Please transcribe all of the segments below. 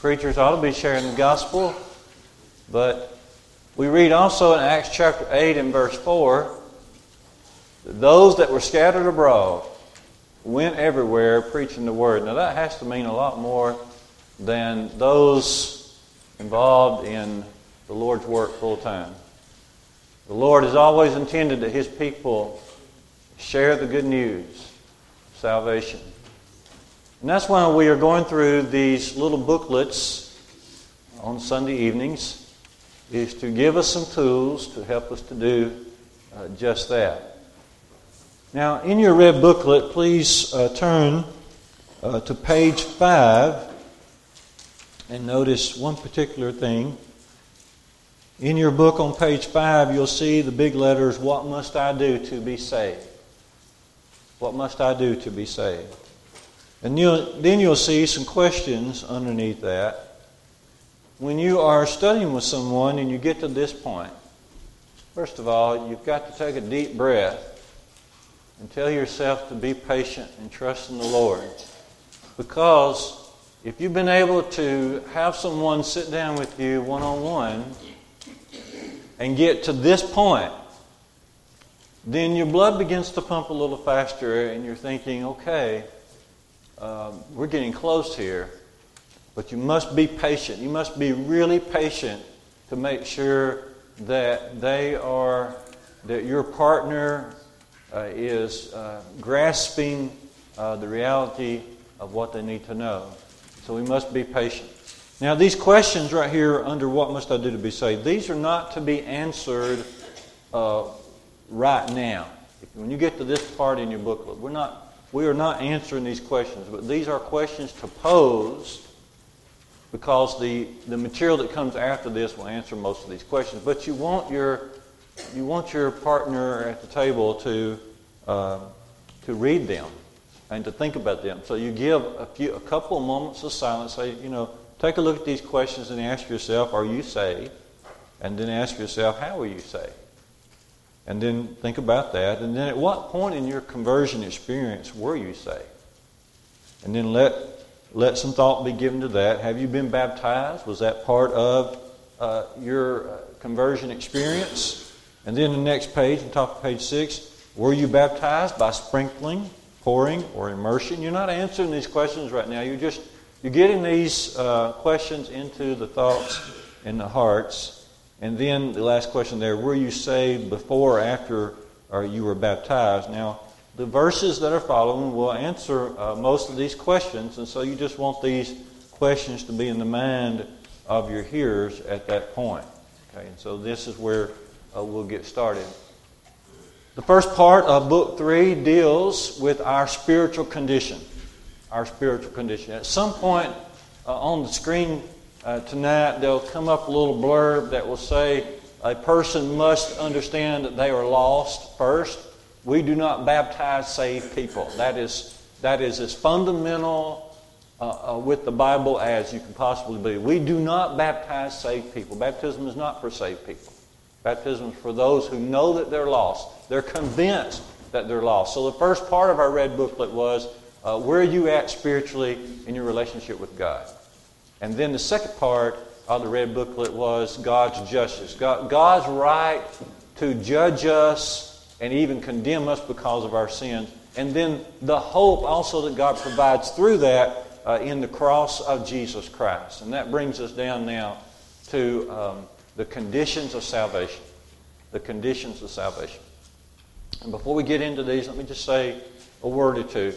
preachers ought to be sharing the gospel, but we read also in Acts chapter 8 and verse 4 that those that were scattered abroad went everywhere preaching the word. Now, that has to mean a lot more than those involved in the Lord's work full time. The Lord has always intended that His people share the good news salvation. And that's why we are going through these little booklets on Sunday evenings, is to give us some tools to help us to do uh, just that. Now, in your red booklet, please uh, turn uh, to page 5 and notice one particular thing. In your book on page 5, you'll see the big letters, What must I do to be saved? What must I do to be saved? And you'll, then you'll see some questions underneath that. When you are studying with someone and you get to this point, first of all, you've got to take a deep breath and tell yourself to be patient and trust in the Lord. Because if you've been able to have someone sit down with you one on one and get to this point, then your blood begins to pump a little faster and you're thinking, okay, um, we're getting close here. But you must be patient. You must be really patient to make sure that they are, that your partner uh, is uh, grasping uh, the reality of what they need to know. So we must be patient. Now, these questions right here under what must I do to be saved, these are not to be answered uh, right now. When you get to this part in your booklet, we're not, we are not answering these questions, but these are questions to pose because the, the material that comes after this will answer most of these questions. But you want your, you want your partner at the table to, uh, to read them and to think about them. So you give a, few, a couple of moments of silence, say, you know, take a look at these questions and ask yourself, are you saved? And then ask yourself, how are you saved? And then think about that. And then at what point in your conversion experience were you saved? And then let, let some thought be given to that. Have you been baptized? Was that part of uh, your uh, conversion experience? And then the next page, on top of page six, were you baptized by sprinkling, pouring, or immersion? You're not answering these questions right now. You're just you're getting these uh, questions into the thoughts and the hearts and then the last question there were you saved before or after or you were baptized? Now, the verses that are following will answer uh, most of these questions, and so you just want these questions to be in the mind of your hearers at that point. Okay, and so this is where uh, we'll get started. The first part of Book 3 deals with our spiritual condition. Our spiritual condition. At some point uh, on the screen uh, tonight, there'll come up a little blurb that will say a person must understand that they are lost first. We do not baptize saved people. That is, that is as fundamental uh, uh, with the Bible as you can possibly be. We do not baptize saved people. Baptism is not for saved people. Baptism is for those who know that they're lost. They're convinced that they're lost. So the first part of our red booklet was uh, where are you at spiritually in your relationship with God? And then the second part of the red booklet was God's justice. God, God's right to judge us and even condemn us because of our sins. And then the hope also that God provides through that uh, in the cross of Jesus Christ. And that brings us down now to um, the conditions of salvation. The conditions of salvation. And before we get into these, let me just say a word or two.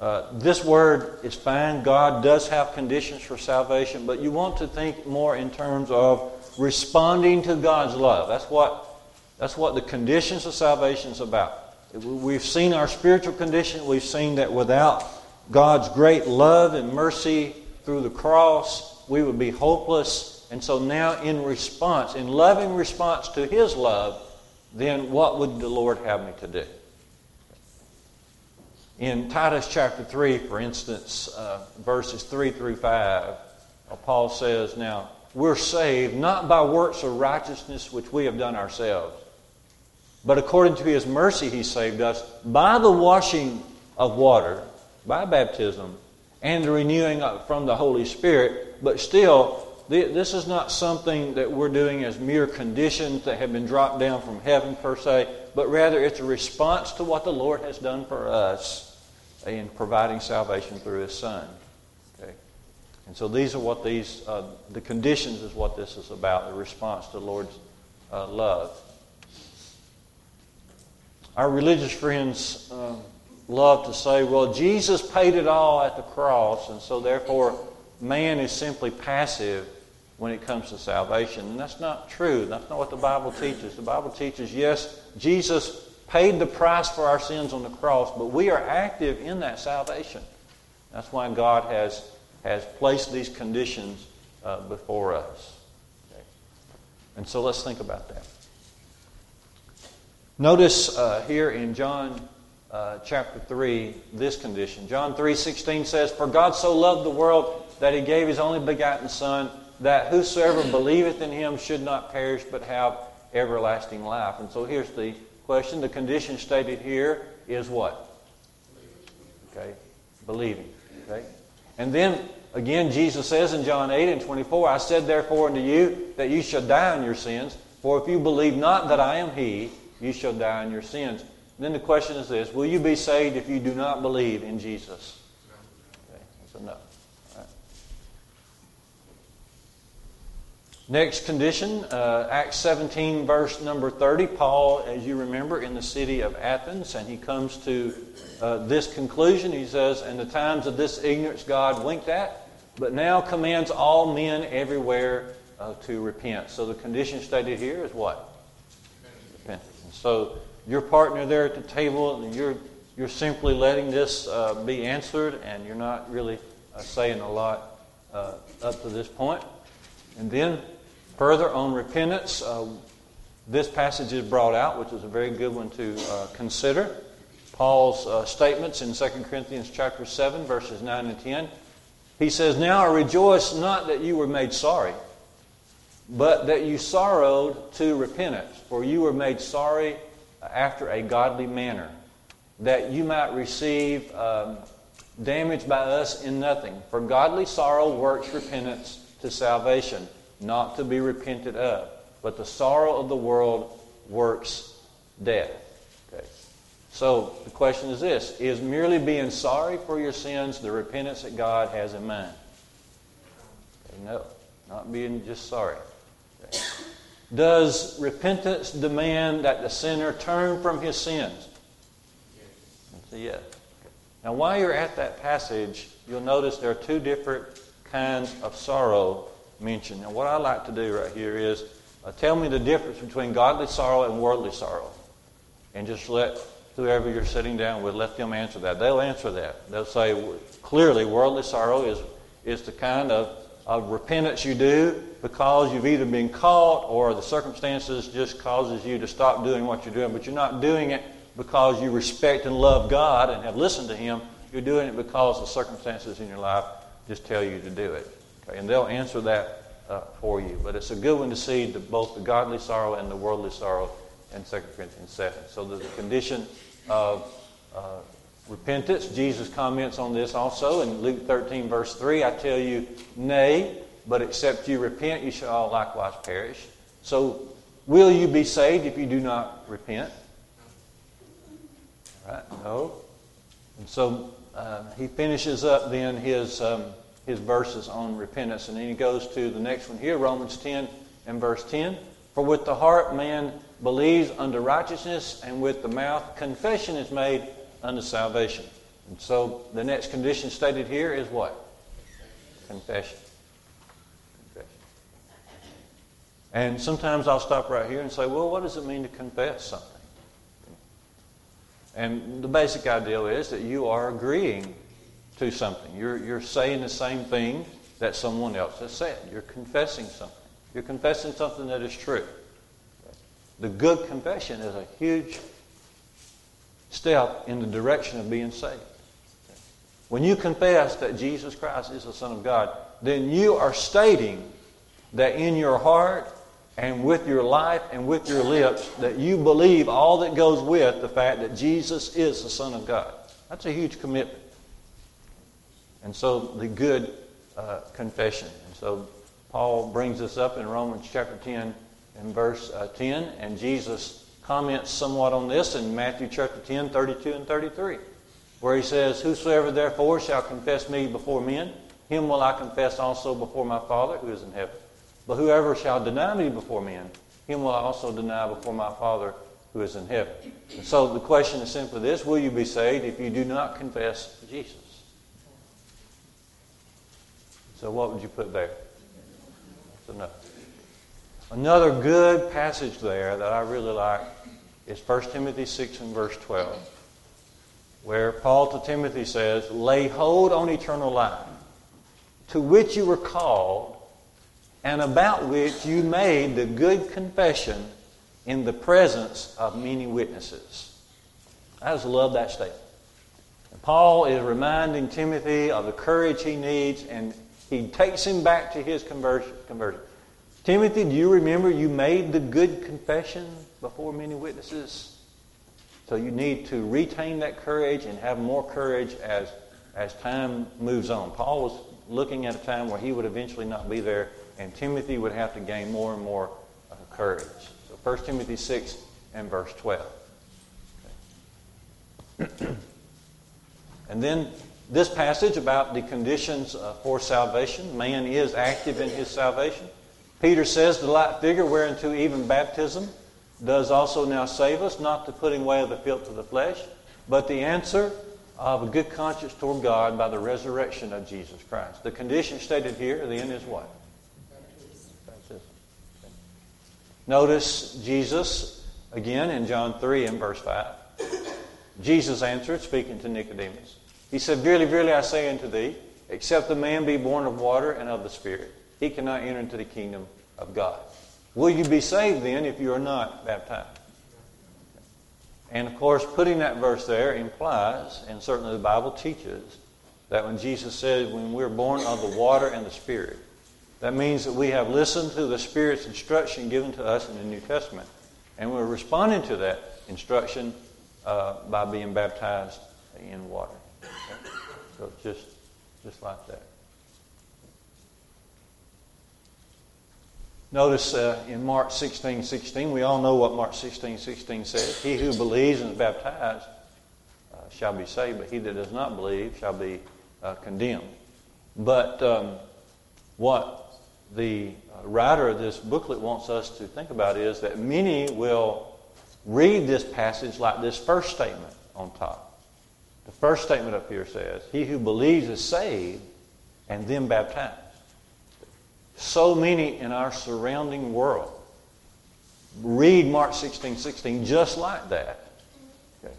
Uh, this word is fine. God does have conditions for salvation, but you want to think more in terms of responding to God's love. That's what, that's what the conditions of salvation is about. We've seen our spiritual condition. We've seen that without God's great love and mercy through the cross, we would be hopeless. And so now, in response, in loving response to His love, then what would the Lord have me to do? In Titus chapter 3, for instance, uh, verses 3 through 5, uh, Paul says, Now, we're saved not by works of righteousness which we have done ourselves, but according to his mercy he saved us by the washing of water, by baptism, and the renewing from the Holy Spirit, but still, this is not something that we're doing as mere conditions that have been dropped down from heaven per se, but rather it's a response to what the Lord has done for us in providing salvation through His Son. Okay? And so these are what these, uh, the conditions is what this is about, the response to the Lord's uh, love. Our religious friends uh, love to say, well, Jesus paid it all at the cross, and so therefore man is simply passive when it comes to salvation. And that's not true. That's not what the Bible teaches. The Bible teaches, yes, Jesus paid the price for our sins on the cross, but we are active in that salvation. That's why God has, has placed these conditions uh, before us. Okay. And so let's think about that. Notice uh, here in John uh, chapter 3 this condition. John 3:16 says, "For God so loved the world that he gave his only begotten son that whosoever believeth in him should not perish but have everlasting life." And so here's the question. The condition stated here is what? Okay, believing. Okay, and then again, Jesus says in John 8 and 24, "I said therefore unto you that you shall die in your sins, for if you believe not that I am He, you shall die in your sins." And then the question is this: Will you be saved if you do not believe in Jesus? Okay, that's a Next condition, uh, Acts 17, verse number 30. Paul, as you remember, in the city of Athens, and he comes to uh, this conclusion. He says, And the times of this ignorance God winked at, but now commands all men everywhere uh, to repent. So the condition stated here is what? Repentance. So your partner there at the table, and you're, you're simply letting this uh, be answered, and you're not really uh, saying a lot uh, up to this point. And then Further, on repentance, uh, this passage is brought out, which is a very good one to uh, consider. Paul's uh, statements in 2 Corinthians chapter 7, verses 9 and 10. He says, Now I rejoice not that you were made sorry, but that you sorrowed to repentance, for you were made sorry after a godly manner, that you might receive um, damage by us in nothing. For godly sorrow works repentance to salvation not to be repented of. But the sorrow of the world works death. Okay. So the question is this Is merely being sorry for your sins the repentance that God has in mind? Okay, no, not being just sorry. Okay. Does repentance demand that the sinner turn from his sins? A yes. Now, while you're at that passage, you'll notice there are two different kinds of sorrow mentioned. Now, what I like to do right here is uh, tell me the difference between godly sorrow and worldly sorrow. And just let whoever you're sitting down with, let them answer that. They'll answer that. They'll say, clearly, worldly sorrow is, is the kind of, of repentance you do because you've either been caught or the circumstances just causes you to stop doing what you're doing. But you're not doing it because you respect and love God and have listened to Him. You're doing it because the circumstances in your life just tell you to do it. And they'll answer that uh, for you. But it's a good one to see the, both the godly sorrow and the worldly sorrow in 2 Corinthians 7. So a condition of uh, repentance. Jesus comments on this also in Luke 13, verse 3. I tell you, nay, but except you repent, you shall all likewise perish. So will you be saved if you do not repent? Right? No. And so uh, he finishes up then his um, his verses on repentance. And then he goes to the next one here, Romans 10 and verse 10. For with the heart man believes unto righteousness, and with the mouth confession is made unto salvation. And so the next condition stated here is what? Confession. Confession. And sometimes I'll stop right here and say, well, what does it mean to confess something? And the basic idea is that you are agreeing to something. You're, you're saying the same thing that someone else has said. You're confessing something. You're confessing something that is true. The good confession is a huge step in the direction of being saved. When you confess that Jesus Christ is the Son of God, then you are stating that in your heart and with your life and with your lips that you believe all that goes with the fact that Jesus is the Son of God. That's a huge commitment. And so the good uh, confession. And so Paul brings this up in Romans chapter 10 and verse uh, 10, and Jesus comments somewhat on this in Matthew chapter 10, 32 and 33, where he says, Whosoever therefore shall confess me before men, him will I confess also before my Father who is in heaven. But whoever shall deny me before men, him will I also deny before my Father who is in heaven. And so the question is simply this Will you be saved if you do not confess Jesus? So what would you put there? So no. Another good passage there that I really like is 1 Timothy 6 and verse 12, where Paul to Timothy says, Lay hold on eternal life, to which you were called, and about which you made the good confession in the presence of many witnesses. I just love that statement. Paul is reminding Timothy of the courage he needs, and he takes him back to his conversion. conversion. Timothy, do you remember you made the good confession before many witnesses? So you need to retain that courage and have more courage as, as time moves on. Paul was looking at a time where he would eventually not be there, and Timothy would have to gain more and more uh, courage. So 1 Timothy 6 and verse 12. Okay. and then this passage about the conditions uh, for salvation. Man is active in his salvation. Peter says, The light figure whereunto even baptism does also now save us, not the putting away of the filth of the flesh, but the answer of a good conscience toward God by the resurrection of Jesus Christ. The condition stated here then is what? Notice Jesus again in John 3 and verse 5. Jesus answered, speaking to Nicodemus. He said, Verily, verily, I say unto thee, except a man be born of water and of the Spirit, he cannot enter into the kingdom of God. Will you be saved then if you are not baptized? And of course, putting that verse there implies, and certainly the Bible teaches, that when Jesus said, when we're born of the water and the Spirit, that means that we have listened to the Spirit's instruction given to us in the New Testament. And we're responding to that instruction uh, by being baptized in water. So just, just like that. Notice uh, in Mark 16 16, we all know what Mark 16 16 says. He who believes and is baptized uh, shall be saved, but he that does not believe shall be uh, condemned. But um, what the uh, writer of this booklet wants us to think about is that many will read this passage like this first statement on top. The first statement up here says, He who believes is saved, and then baptized so many in our surrounding world read Mark 16 16 just like that. Okay.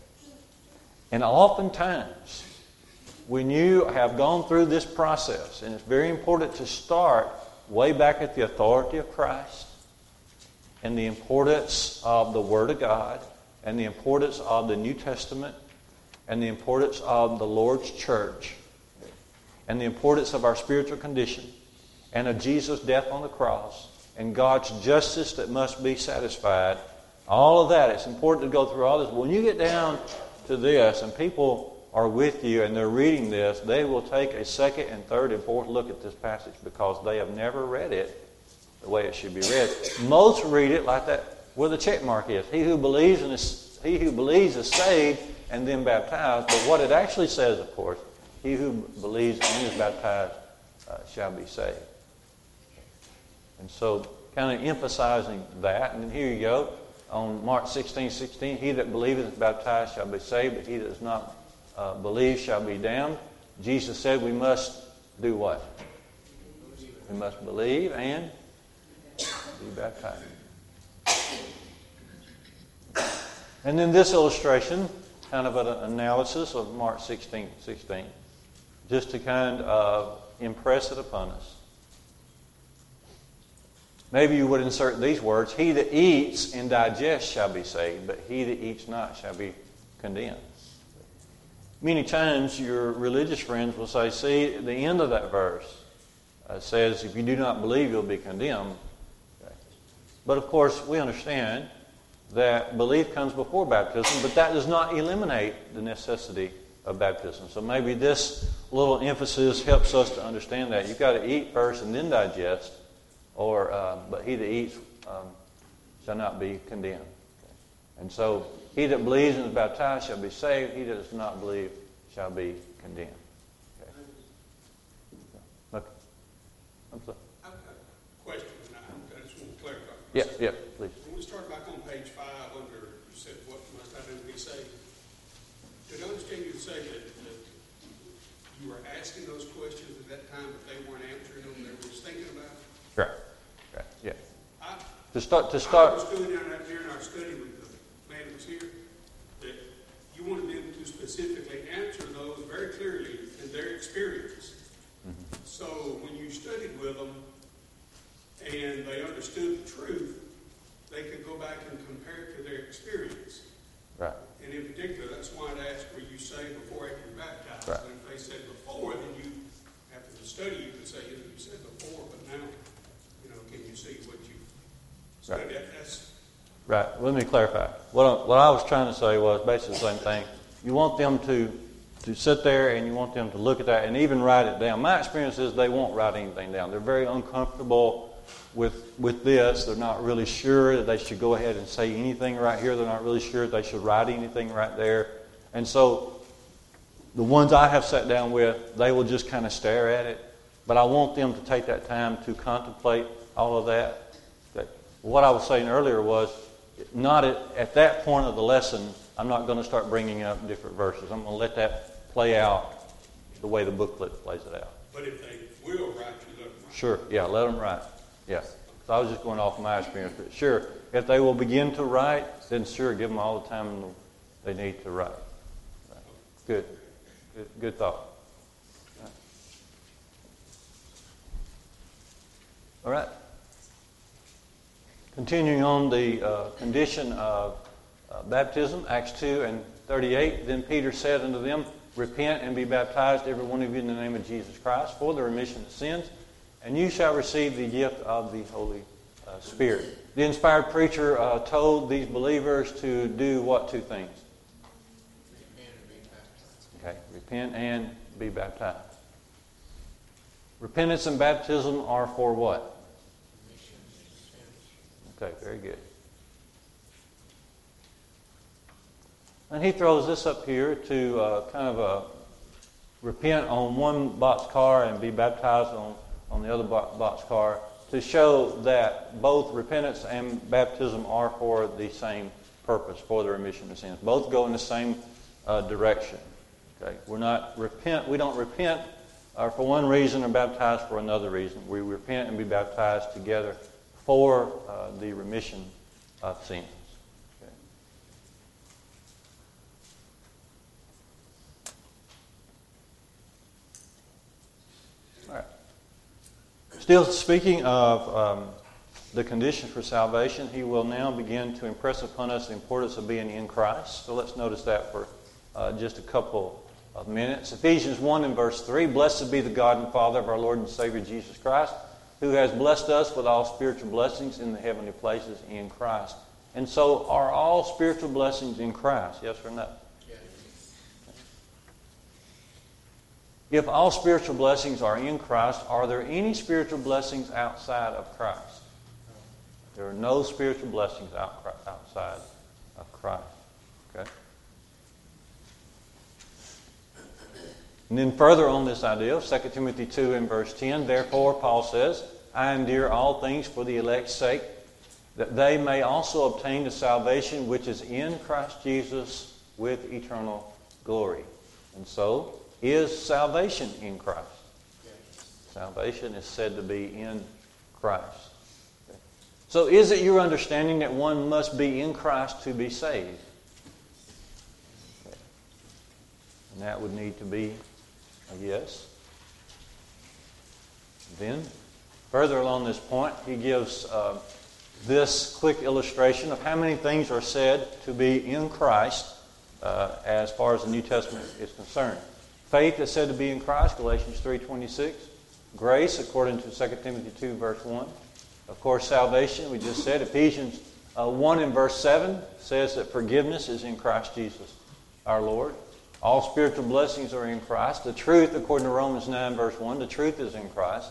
And oftentimes, when you have gone through this process, and it's very important to start way back at the authority of Christ and the importance of the Word of God and the importance of the New Testament and the importance of the Lord's church and the importance of our spiritual condition and of Jesus' death on the cross and God's justice that must be satisfied. All of that, it's important to go through all this. When you get down to this and people are with you and they're reading this, they will take a second and third and fourth look at this passage because they have never read it the way it should be read. Most read it like that where the check mark is. He who believes and is, he who believes is saved and then baptized. But what it actually says, of course, he who believes and is baptized uh, shall be saved. And so, kind of emphasizing that. And here you go on Mark 16 16. He that believeth and is baptized shall be saved, but he that does not uh, believe shall be damned. Jesus said we must do what? We must believe and be baptized. And then this illustration, kind of an analysis of Mark 16 16, just to kind of impress it upon us. Maybe you would insert these words He that eats and digests shall be saved, but he that eats not shall be condemned. Many times your religious friends will say, See, the end of that verse uh, says, If you do not believe, you'll be condemned. But of course, we understand that belief comes before baptism, but that does not eliminate the necessity of baptism. So maybe this little emphasis helps us to understand that. You've got to eat first and then digest, or uh, but he that eats um, shall not be condemned. Okay. And so he that believes and is baptized shall be saved. He that does not believe shall be condemned. Okay. okay. I'm sorry. I've got a question, and I just want to clarify. Yeah, yeah, please. When we start back on page five, under, you said, what must I do to be saved? Did I understand you to say that, that you were asking those questions at that time, but they weren't answering them, they were just thinking about it? Right, right, yeah. I, To start, to start. I start, understood during our, during our study with the man that was here, that you wanted them to specifically answer those very clearly in their experience. Mm-hmm. So when you studied with them and they understood the truth, they could go back and compare it to their experience. right, And in particular, that's why I'd asked where you say before after you're baptized. Right. And if they said before, then you, after the study, you could say, you know, you said before, but now, you know, can you see what you Right. studied? That's, right. Let me clarify. What I, what I was trying to say was basically the same thing. You want them to, to sit there and you want them to look at that and even write it down. My experience is they won't write anything down. They're very uncomfortable with, with this. They're not really sure that they should go ahead and say anything right here. They're not really sure that they should write anything right there. And so the ones I have sat down with, they will just kind of stare at it. But I want them to take that time to contemplate all of that. that what I was saying earlier was not at, at that point of the lesson, I'm not going to start bringing up different verses. I'm going to let that play out the way the booklet plays it out. but if they will write, you let them write. Sure, yeah, let them write. Yeah. So I was just going off my experience. But sure, if they will begin to write, then sure, give them all the time they need to write. Good. Good, good thought. All right. Continuing on the uh, condition of uh, baptism, Acts 2 and 38. Then Peter said unto them, Repent and be baptized, every one of you, in the name of Jesus Christ, for the remission of sins, and you shall receive the gift of the Holy uh, Spirit. The inspired preacher uh, told these believers to do what two things? Okay, repent and be baptized. Repentance and baptism are for what? Okay, very good. And he throws this up here to uh, kind of uh, repent on one box car and be baptized on, on the other bo- box car to show that both repentance and baptism are for the same purpose, for the remission of sins. Both go in the same uh, direction. Okay, we're not repent. We don't repent uh, for one reason and baptize for another reason. We repent and be baptized together for uh, the remission of sins. Okay. All right. Still speaking of um, the conditions for salvation, he will now begin to impress upon us the importance of being in Christ. So let's notice that for uh, just a couple of minutes. Ephesians 1 and verse 3 Blessed be the God and Father of our Lord and Savior Jesus Christ, who has blessed us with all spiritual blessings in the heavenly places in Christ. And so, are all spiritual blessings in Christ? Yes or no? If all spiritual blessings are in Christ, are there any spiritual blessings outside of Christ? There are no spiritual blessings out, outside of Christ. Okay? And then further on this idea, 2 Timothy 2 and verse 10, therefore, Paul says, I endure all things for the elect's sake, that they may also obtain the salvation which is in Christ Jesus with eternal glory. And so, is salvation in Christ? Salvation is said to be in Christ. So, is it your understanding that one must be in Christ to be saved? And that would need to be a yes. Then, further along this point, he gives uh, this quick illustration of how many things are said to be in Christ uh, as far as the New Testament is concerned. Faith is said to be in Christ, Galatians 3.26. Grace, according to 2 Timothy 2, verse 1. Of course, salvation, we just said. Ephesians uh, 1 and verse 7 says that forgiveness is in Christ Jesus, our Lord. All spiritual blessings are in Christ. The truth, according to Romans 9, verse 1, the truth is in Christ.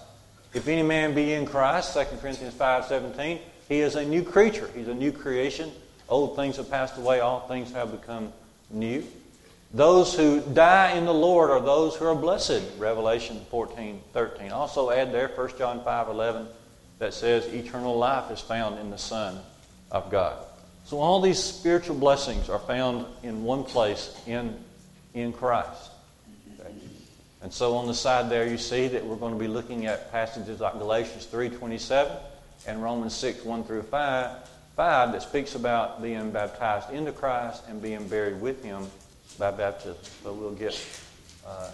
If any man be in Christ, 2 Corinthians 5, 17, he is a new creature. He's a new creation. Old things have passed away, all things have become new. Those who die in the Lord are those who are blessed, Revelation 14, 13. Also add there 1 John 5, 11, that says eternal life is found in the Son of God. So all these spiritual blessings are found in one place in in Christ. Okay? And so on the side there you see that we're going to be looking at passages like Galatians 3.27 and Romans 6, 1 through 5, 5 that speaks about being baptized into Christ and being buried with him by baptism. So we'll get uh,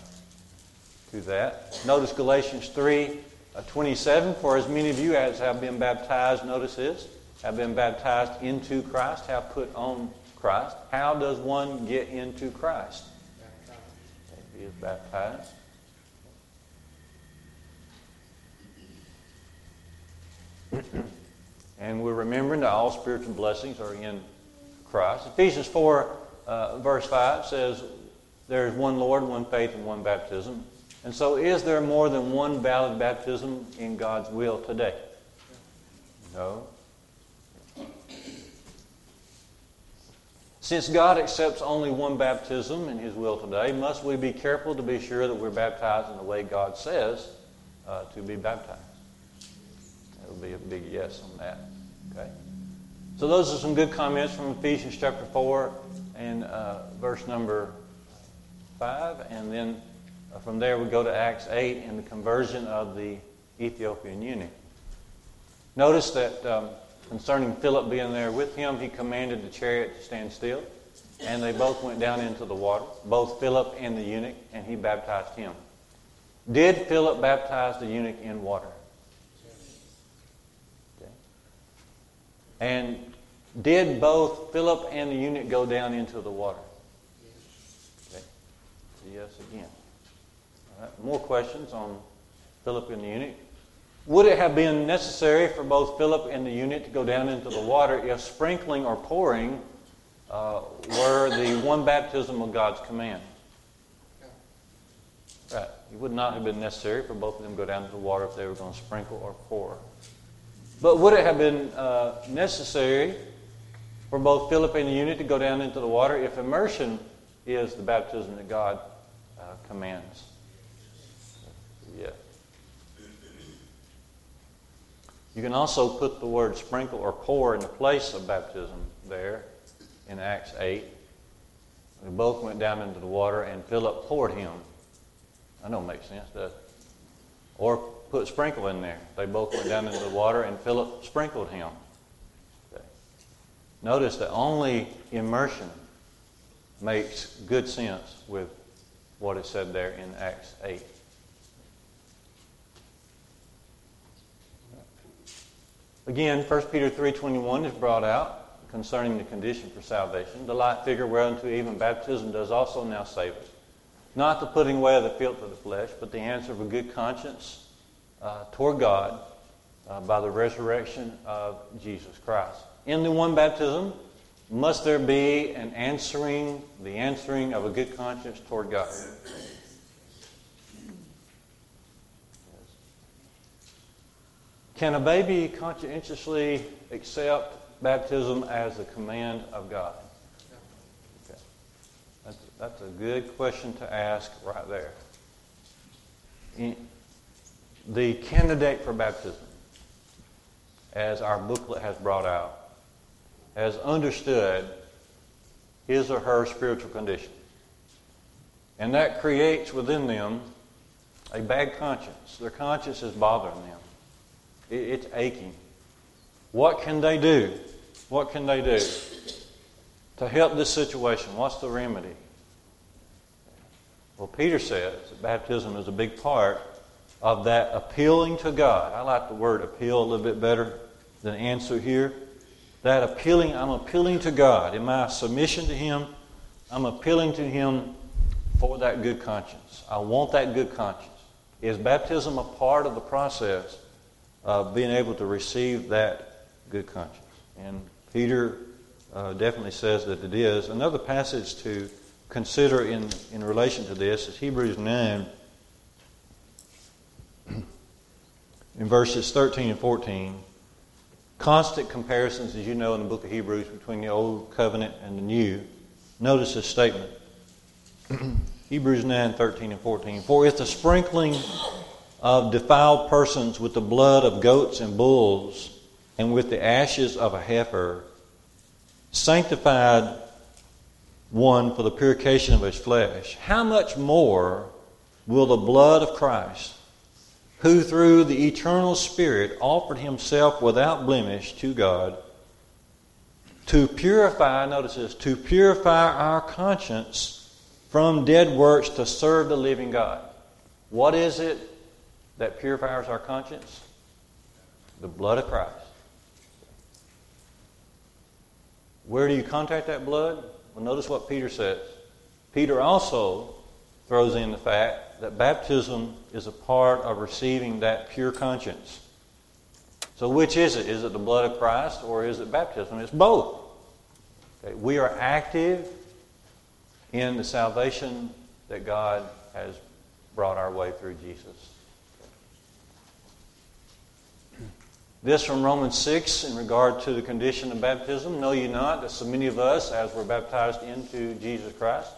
to that. Notice Galatians 3, uh, 27, for as many of you as have been baptized, notice this, have been baptized into Christ, have put on Christ. How does one get into Christ? He is baptized. and we're remembering that all spiritual blessings are in Christ. Ephesians 4, uh, verse 5 says, There is one Lord, one faith, and one baptism. And so, is there more than one valid baptism in God's will today? No. Since God accepts only one baptism in His will today, must we be careful to be sure that we're baptized in the way God says uh, to be baptized? That would be a big yes on that. Okay. So those are some good comments from Ephesians chapter four and uh, verse number five, and then uh, from there we go to Acts eight and the conversion of the Ethiopian eunuch. Notice that. Um, Concerning Philip being there with him, he commanded the chariot to stand still, and they both went down into the water, both Philip and the eunuch, and he baptized him. Did Philip baptize the eunuch in water? Okay. And did both Philip and the eunuch go down into the water? Okay. Yes, again. More questions on Philip and the eunuch. Would it have been necessary for both Philip and the eunuch to go down into the water if sprinkling or pouring uh, were the one baptism of God's command? Right. It would not have been necessary for both of them to go down into the water if they were going to sprinkle or pour. But would it have been uh, necessary for both Philip and the eunuch to go down into the water if immersion is the baptism that God uh, commands? Yes. You can also put the word sprinkle or pour in the place of baptism there in Acts 8. They both went down into the water and Philip poured him. I know it makes sense, does it? Or put sprinkle in there. They both went down into the water and Philip sprinkled him. Notice that only immersion makes good sense with what is said there in Acts 8. Again, 1 Peter 3.21 is brought out concerning the condition for salvation. The light figure whereunto even baptism does also now save us. Not the putting away of the filth of the flesh, but the answer of a good conscience uh, toward God uh, by the resurrection of Jesus Christ. In the one baptism, must there be an answering, the answering of a good conscience toward God? Can a baby conscientiously accept baptism as a command of God? Okay. That's, that's a good question to ask right there. The candidate for baptism, as our booklet has brought out, has understood his or her spiritual condition. And that creates within them a bad conscience. Their conscience is bothering them. It's aching. What can they do? What can they do to help this situation? What's the remedy? Well, Peter says that baptism is a big part of that appealing to God. I like the word appeal a little bit better than answer here. That appealing, I'm appealing to God. In my submission to Him, I'm appealing to Him for that good conscience. I want that good conscience. Is baptism a part of the process of being able to receive that good conscience. And Peter uh, definitely says that it is. Another passage to consider in, in relation to this is Hebrews 9, in verses 13 and 14. Constant comparisons, as you know, in the book of Hebrews between the Old Covenant and the New. Notice this statement Hebrews 9, 13 and 14. For if the sprinkling of defiled persons with the blood of goats and bulls and with the ashes of a heifer sanctified one for the purification of his flesh, how much more will the blood of Christ, who through the eternal Spirit offered himself without blemish to God, to purify, notice this, to purify our conscience from dead works to serve the living God. What is it that purifies our conscience? The blood of Christ. Where do you contact that blood? Well, notice what Peter says. Peter also throws in the fact that baptism is a part of receiving that pure conscience. So, which is it? Is it the blood of Christ or is it baptism? It's both. Okay, we are active in the salvation that God has brought our way through Jesus. This from Romans 6 in regard to the condition of baptism. Know ye not that so many of us, as were baptized into Jesus Christ,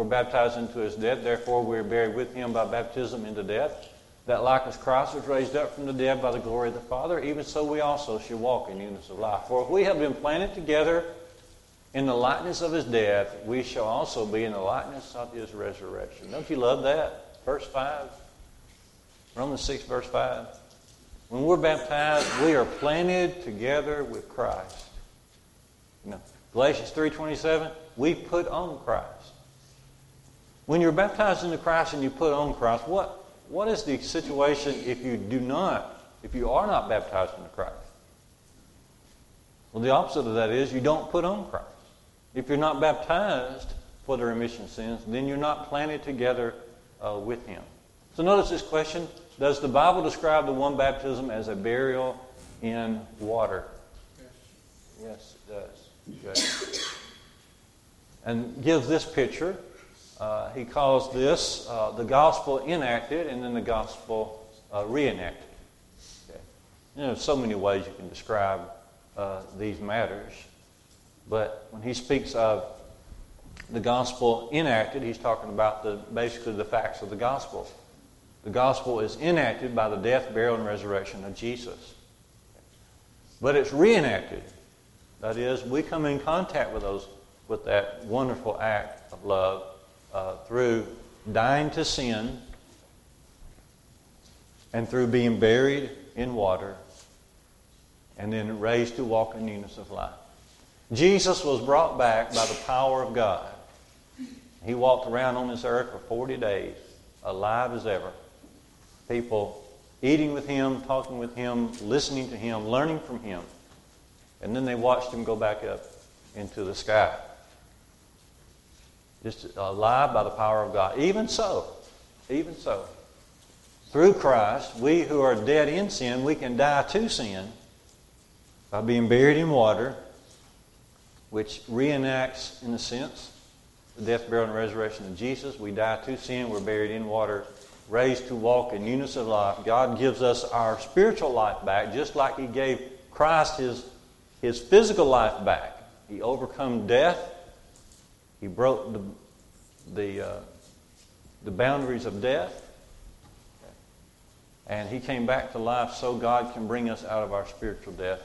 were baptized into his death, therefore we are buried with him by baptism into death, that like as Christ was raised up from the dead by the glory of the Father, even so we also shall walk in newness of life. For if we have been planted together in the likeness of his death, we shall also be in the likeness of his resurrection. Don't you love that? Verse 5. Romans 6, verse 5. When we're baptized, we are planted together with Christ. You know, Galatians 3.27, we put on Christ. When you're baptized into Christ and you put on Christ, what, what is the situation if you do not, if you are not baptized into Christ? Well, the opposite of that is you don't put on Christ. If you're not baptized for the remission of sins, then you're not planted together uh, with Him. So notice this question Does the Bible describe the one baptism as a burial in water? Yes, it does. Good. And gives this picture. Uh, he calls this uh, the gospel enacted and then the gospel uh, reenacted. Okay. You know, so many ways you can describe uh, these matters. But when he speaks of the gospel enacted, he's talking about the, basically the facts of the gospel. The gospel is enacted by the death, burial, and resurrection of Jesus. But it's reenacted. That is, we come in contact with those with that wonderful act of love uh, through dying to sin and through being buried in water and then raised to walk in newness of life. Jesus was brought back by the power of God. He walked around on this earth for 40 days, alive as ever people eating with him, talking with him, listening to him, learning from him. And then they watched him go back up into the sky. Just uh, alive by the power of God. Even so, even so, through Christ, we who are dead in sin, we can die to sin by being buried in water, which reenacts, in a sense, the death, burial, and resurrection of Jesus. We die to sin, we're buried in water raised to walk in newness of life. God gives us our spiritual life back, just like He gave Christ His, his physical life back. He overcome death. He broke the, the, uh, the boundaries of death. And He came back to life so God can bring us out of our spiritual death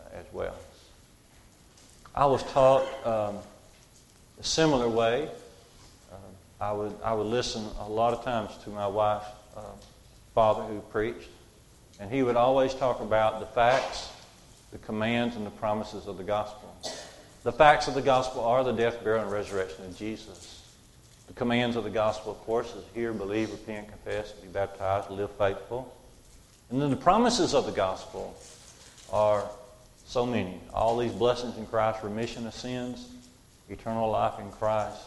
uh, as well. I was taught um, a similar way I would, I would listen a lot of times to my wife's uh, father who preached, and he would always talk about the facts, the commands, and the promises of the gospel. The facts of the gospel are the death, burial, and resurrection of Jesus. The commands of the gospel, of course, is hear, believe, repent, confess, be baptized, live faithful. And then the promises of the gospel are so many. All these blessings in Christ, remission of sins, eternal life in Christ,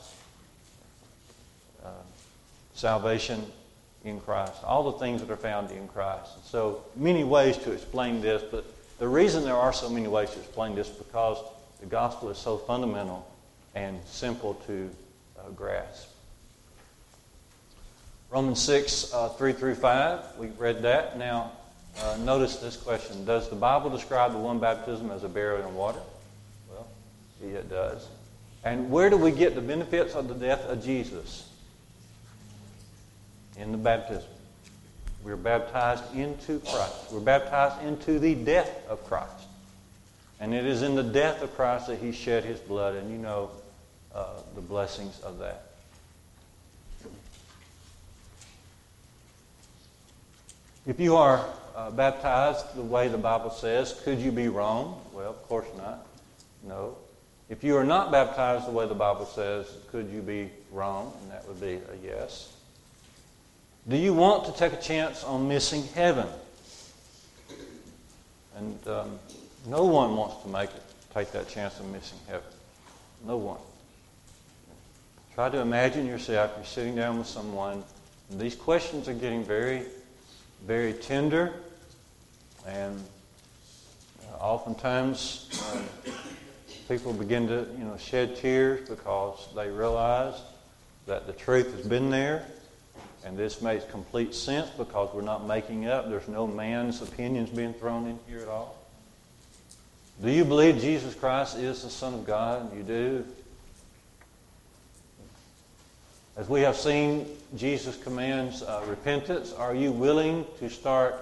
uh, salvation in Christ, all the things that are found in Christ. And so, many ways to explain this, but the reason there are so many ways to explain this is because the gospel is so fundamental and simple to uh, grasp. Romans 6, uh, 3 through 5, we read that. Now, uh, notice this question Does the Bible describe the one baptism as a burial in water? Well, yeah, it does. And where do we get the benefits of the death of Jesus? In the baptism. We're baptized into Christ. We're baptized into the death of Christ. And it is in the death of Christ that he shed his blood, and you know uh, the blessings of that. If you are uh, baptized the way the Bible says, could you be wrong? Well, of course not. No. If you are not baptized the way the Bible says, could you be wrong? And that would be a yes. Do you want to take a chance on missing heaven? And um, no one wants to make it, take that chance of missing heaven. No one. Try to imagine yourself, you're sitting down with someone, these questions are getting very, very tender, and oftentimes uh, people begin to, you know, shed tears because they realize that the truth has been there, and this makes complete sense because we're not making up. There's no man's opinions being thrown in here at all. Do you believe Jesus Christ is the Son of God? You do. As we have seen, Jesus commands uh, repentance. Are you willing to start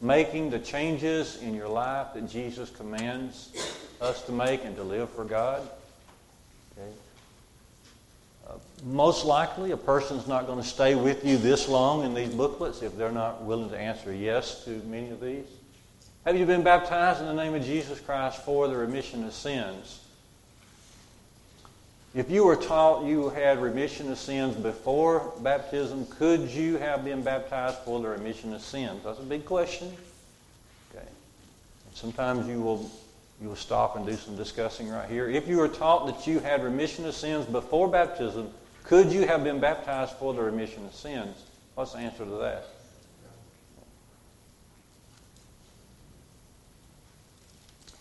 making the changes in your life that Jesus commands us to make and to live for God? Okay. Uh, most likely, a person's not going to stay with you this long in these booklets if they're not willing to answer yes to many of these. Have you been baptized in the name of Jesus Christ for the remission of sins? If you were taught you had remission of sins before baptism, could you have been baptized for the remission of sins? That's a big question. Okay. sometimes you will you will stop and do some discussing right here. If you were taught that you had remission of sins before baptism, could you have been baptized for the remission of sins? What's the answer to that?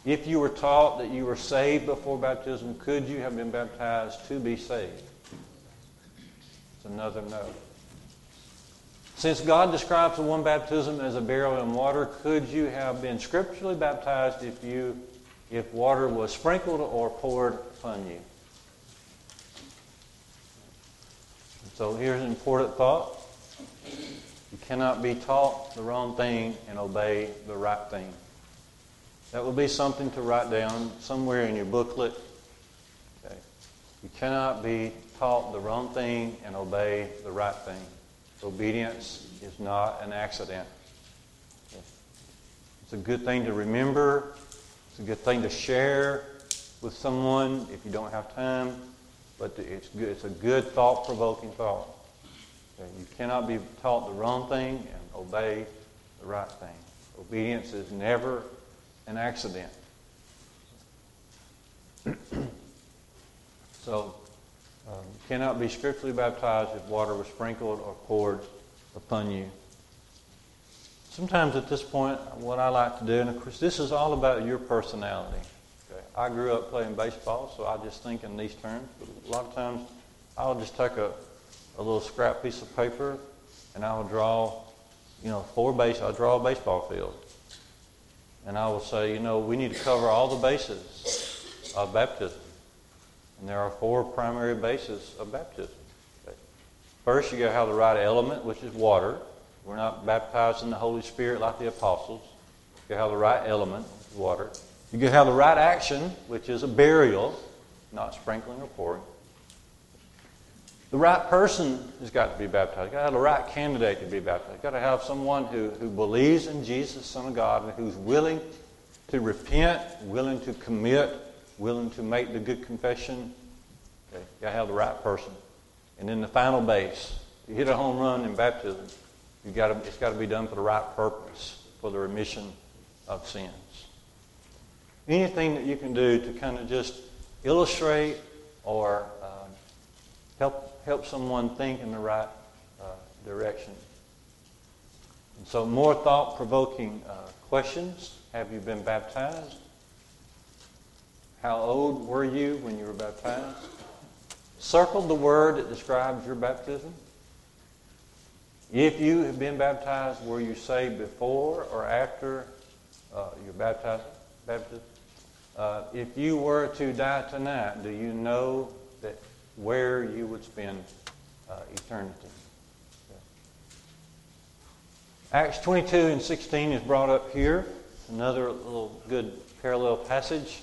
If you were taught that you were saved before baptism, could you have been baptized to be saved? It's another no. Since God describes the one baptism as a burial in water, could you have been scripturally baptized if you if water was sprinkled or poured upon you? So here's an important thought. You cannot be taught the wrong thing and obey the right thing. That will be something to write down somewhere in your booklet. Okay. You cannot be taught the wrong thing and obey the right thing. Obedience is not an accident. Okay. It's a good thing to remember. It's a good thing to share with someone if you don't have time. But it's, good, it's a good thought-provoking thought. Okay. You cannot be taught the wrong thing and obey the right thing. Obedience is never an accident. so, um, cannot be scripturally baptized if water was sprinkled or poured upon you. Sometimes at this point, what I like to do, and of course, this is all about your personality. Okay? I grew up playing baseball, so I just think in these terms. But a lot of times, I'll just take a, a little scrap piece of paper and I will draw, you know, four base. I'll draw a baseball field and I will say, you know, we need to cover all the bases of baptism. And there are four primary bases of baptism. First, you got to have the right element, which is water. We're not baptized in the Holy Spirit like the apostles. You have the right element, water. You can have the right action, which is a burial, not sprinkling or pouring. The right person has got to be baptized. You've got to have the right candidate to be baptized. You've got to have someone who, who believes in Jesus, Son of God, and who's willing to repent, willing to commit, willing to make the good confession. Okay. You've got to have the right person. And then the final base. You hit a home run in baptism. You've got to, it's got to be done for the right purpose, for the remission of sins. Anything that you can do to kind of just illustrate or um, help help someone think in the right uh, direction. And so, more thought provoking uh, questions. Have you been baptized? How old were you when you were baptized? circled the word that describes your baptism? If you have been baptized, were you saved before or after uh, your baptism? Uh, if you were to die tonight, do you know where you would spend uh, eternity? Acts 22 and 16 is brought up here. Another little good parallel passage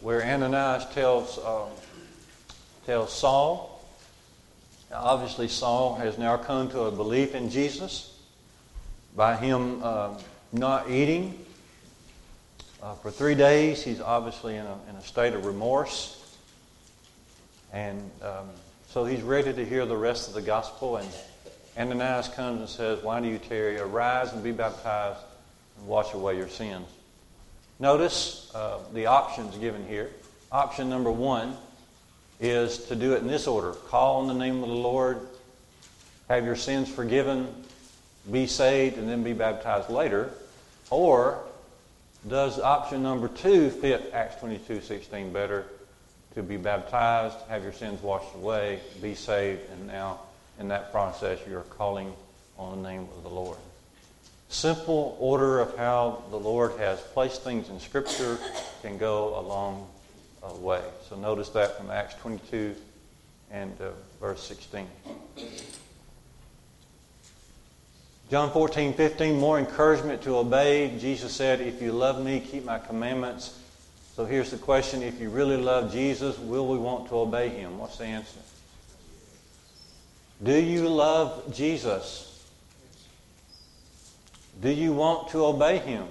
where Ananias tells, um, tells Saul. Now, obviously, Saul has now come to a belief in Jesus by him um, not eating uh, for three days. He's obviously in a, in a state of remorse. And um, so he's ready to hear the rest of the gospel. And Ananias comes and says, Why do you tarry? Arise and be baptized and wash away your sins. Notice uh, the options given here. Option number one is to do it in this order call on the name of the Lord, have your sins forgiven, be saved, and then be baptized later. Or does option number two fit Acts 22 16 better? To be baptized, have your sins washed away, be saved, and now in that process you're calling on the name of the Lord simple order of how the Lord has placed things in Scripture can go a long uh, way. So notice that from Acts 22 and uh, verse 16. John 14, 15, more encouragement to obey. Jesus said, If you love me, keep my commandments. So here's the question If you really love Jesus, will we want to obey him? What's the answer? Do you love Jesus? Do you want to obey him?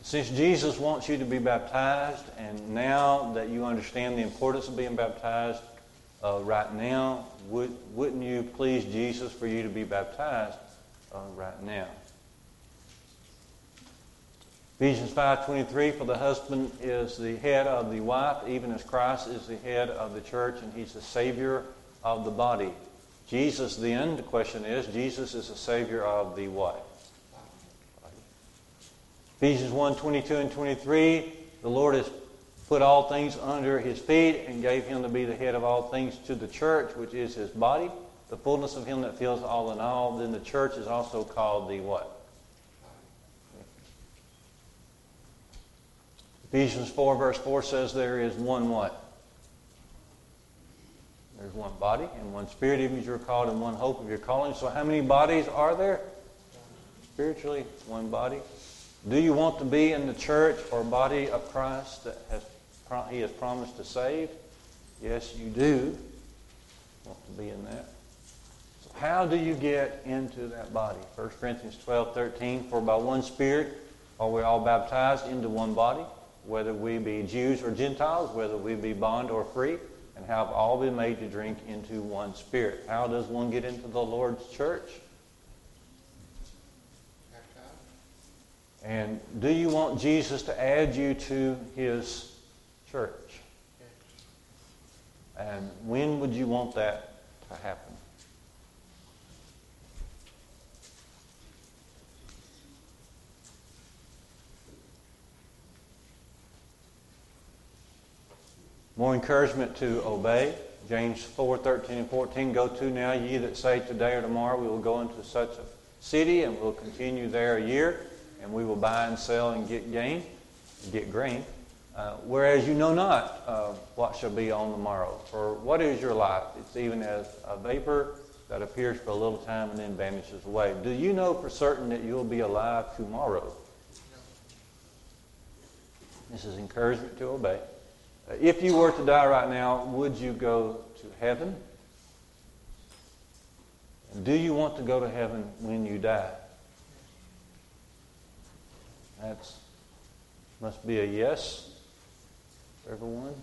Since Jesus wants you to be baptized, and now that you understand the importance of being baptized uh, right now, would, wouldn't you please Jesus for you to be baptized uh, right now? Ephesians 5.23, for the husband is the head of the wife, even as Christ is the head of the church, and he's the Savior of the body. Jesus, then, the question is, Jesus is the Savior of the what? Ephesians 1 22 and 23, the Lord has put all things under his feet and gave him to be the head of all things to the church, which is his body, the fullness of him that fills all in all. Then the church is also called the what? Ephesians 4 verse 4 says there is one what? There's one body and one spirit, even as you're called, and one hope of your calling. So, how many bodies are there? Spiritually, one body. Do you want to be in the church or body of Christ that has, He has promised to save? Yes, you do want to be in that. So, how do you get into that body? 1 Corinthians 12 13. For by one Spirit are we all baptized into one body, whether we be Jews or Gentiles, whether we be bond or free and have all been made to drink into one spirit. How does one get into the Lord's church? And do you want Jesus to add you to his church? And when would you want that to happen? More encouragement to obey. James 4, 13 and 14. Go to now, ye that say today or tomorrow we will go into such a city and we'll continue there a year and we will buy and sell and get gain, get grain. Uh, whereas you know not uh, what shall be on the morrow. For what is your life? It's even as a vapor that appears for a little time and then vanishes away. Do you know for certain that you'll be alive tomorrow? This is encouragement to obey. If you were to die right now, would you go to heaven? do you want to go to heaven when you die? That must be a yes for everyone.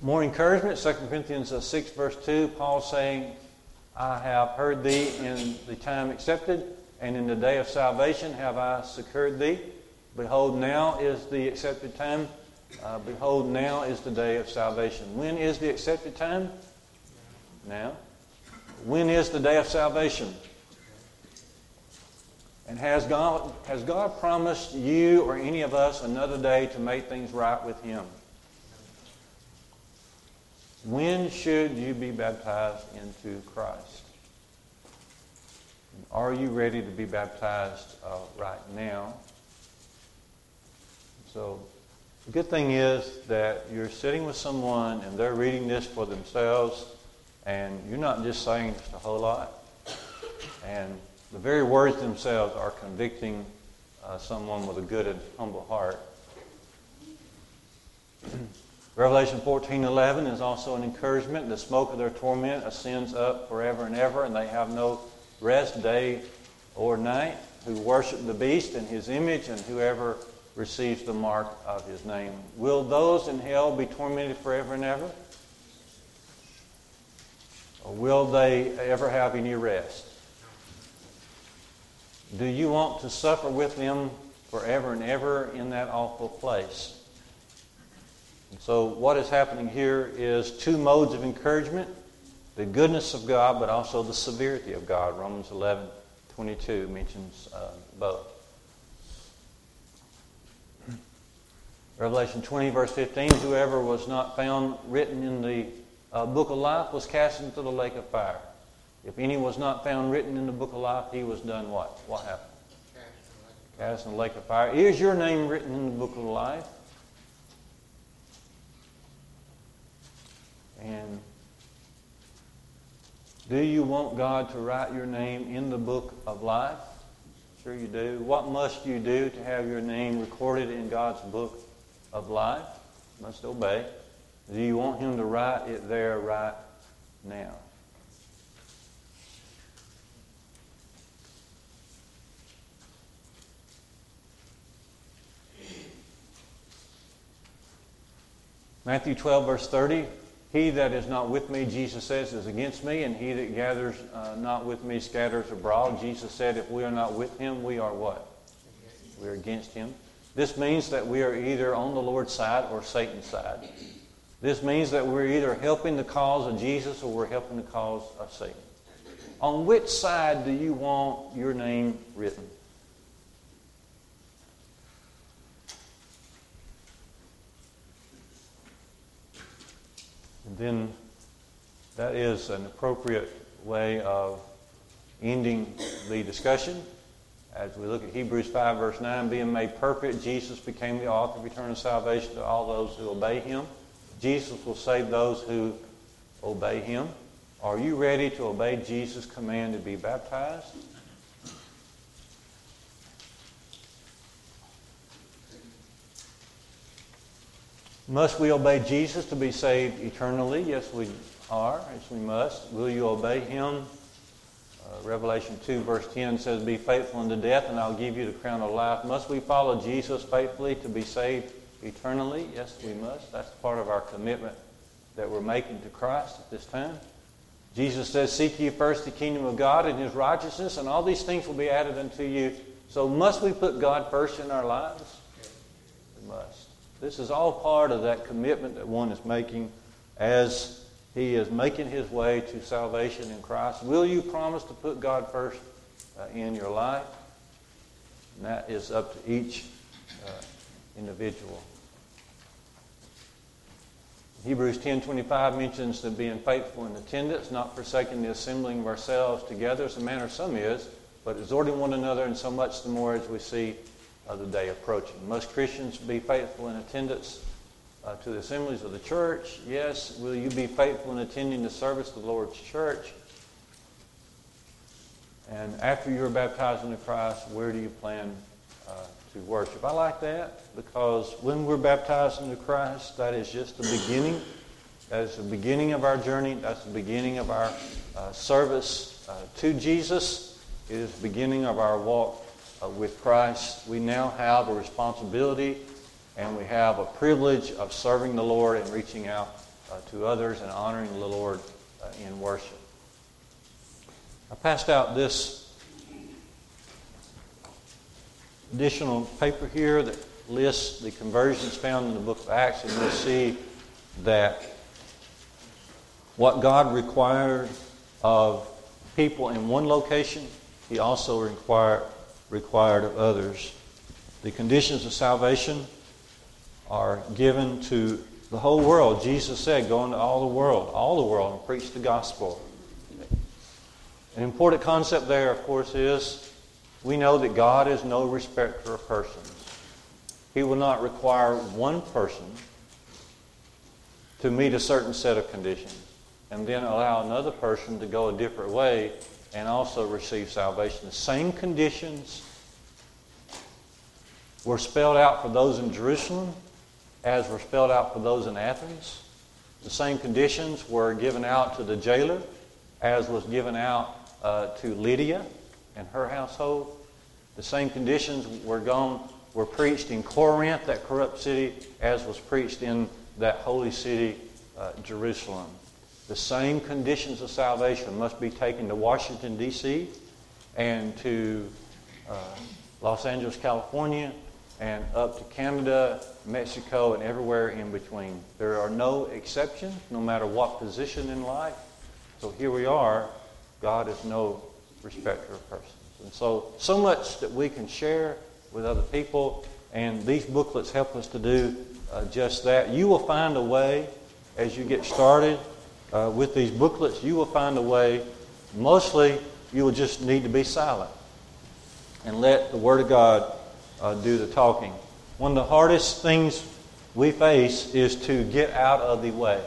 More encouragement, 2 Corinthians uh, 6, verse 2, Paul saying, I have heard thee in the time accepted, and in the day of salvation have I secured thee. Behold, now is the accepted time. Uh, behold, now is the day of salvation. When is the accepted time? Now. When is the day of salvation? And has God, has God promised you or any of us another day to make things right with Him? When should you be baptized into Christ? Are you ready to be baptized uh, right now? So, the good thing is that you're sitting with someone and they're reading this for themselves, and you're not just saying just a whole lot. And the very words themselves are convicting uh, someone with a good and humble heart. Revelation 14:11 is also an encouragement. The smoke of their torment ascends up forever and ever, and they have no rest day or night. Who worship the beast and his image, and whoever receives the mark of his name. Will those in hell be tormented forever and ever? Or will they ever have any rest? Do you want to suffer with them forever and ever in that awful place? So, what is happening here is two modes of encouragement the goodness of God, but also the severity of God. Romans 11 22 mentions uh, both. Revelation 20, verse 15 Whoever was not found written in the uh, book of life was cast into the lake of fire. If any was not found written in the book of life, he was done what? What happened? Cast in the lake of fire. Is your name written in the book of life? And do you want God to write your name in the book of life? Sure you do. What must you do to have your name recorded in God's book of life? Must obey. Do you want Him to write it there right now? Matthew 12, verse 30. He that is not with me, Jesus says, is against me, and he that gathers uh, not with me scatters abroad. Jesus said, if we are not with him, we are what? We are against him. This means that we are either on the Lord's side or Satan's side. This means that we're either helping the cause of Jesus or we're helping the cause of Satan. On which side do you want your name written? And then that is an appropriate way of ending the discussion. As we look at Hebrews 5, verse 9, being made perfect, Jesus became the author of eternal salvation to all those who obey him. Jesus will save those who obey him. Are you ready to obey Jesus' command to be baptized? Must we obey Jesus to be saved eternally? Yes, we are. Yes, we must. Will you obey him uh, Revelation 2, verse 10 says, Be faithful unto death, and I'll give you the crown of life. Must we follow Jesus faithfully to be saved eternally? Yes, we must. That's part of our commitment that we're making to Christ at this time. Jesus says, Seek ye first the kingdom of God and his righteousness, and all these things will be added unto you. So, must we put God first in our lives? We must. This is all part of that commitment that one is making as he is making his way to salvation in Christ. Will you promise to put God first uh, in your life? And that is up to each uh, individual. Hebrews 10:25 mentions that being faithful in attendance, not forsaking the assembling of ourselves together, as a manner some is, but exhorting one another, and so much the more as we see uh, the day approaching. Must Christians be faithful in attendance uh, to the assemblies of the church? Yes. Will you be faithful in attending the service of the Lord's church? And after you're baptized into Christ, where do you plan uh, to worship? I like that because when we're baptized into Christ, that is just the beginning. That is the beginning of our journey. That's the beginning of our uh, service uh, to Jesus. It is the beginning of our walk uh, with Christ. We now have a responsibility and we have a privilege of serving the Lord and reaching out uh, to others and honoring the Lord uh, in worship. I passed out this additional paper here that lists the conversions found in the book of Acts, and you'll see that what God required of people in one location, He also required required of others. The conditions of salvation are given to the whole world. Jesus said, Go into all the world, all the world, and preach the gospel. An important concept there, of course, is we know that God is no respecter of persons. He will not require one person to meet a certain set of conditions and then allow another person to go a different way and also receive salvation. The same conditions were spelled out for those in Jerusalem as were spelled out for those in Athens. The same conditions were given out to the jailer as was given out uh, to Lydia and her household. The same conditions were gone were preached in Corinth, that corrupt city, as was preached in that holy city, uh, Jerusalem. The same conditions of salvation must be taken to Washington, D.C., and to uh, Los Angeles, California, and up to Canada, Mexico, and everywhere in between. There are no exceptions, no matter what position in life. So here we are. God is no respecter of persons. And so, so much that we can share with other people, and these booklets help us to do uh, just that. You will find a way as you get started uh, with these booklets, you will find a way. Mostly, you will just need to be silent and let the Word of God uh, do the talking. One of the hardest things we face is to get out of the way,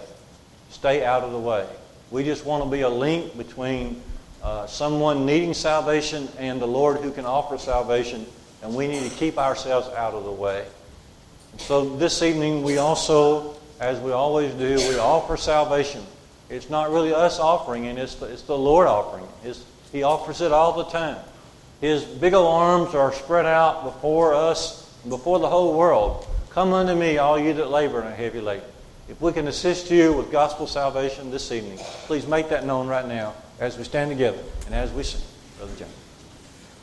stay out of the way. We just want to be a link between uh, someone needing salvation and the Lord who can offer salvation, and we need to keep ourselves out of the way. So this evening, we also, as we always do, we offer salvation. It's not really us offering it, it's the, it's the Lord offering it. It's, he offers it all the time. His big arms are spread out before us, before the whole world. Come unto me, all you that labor and are heavy laden. If we can assist you with gospel salvation this evening, please make that known right now as we stand together and as we sing. Brother John.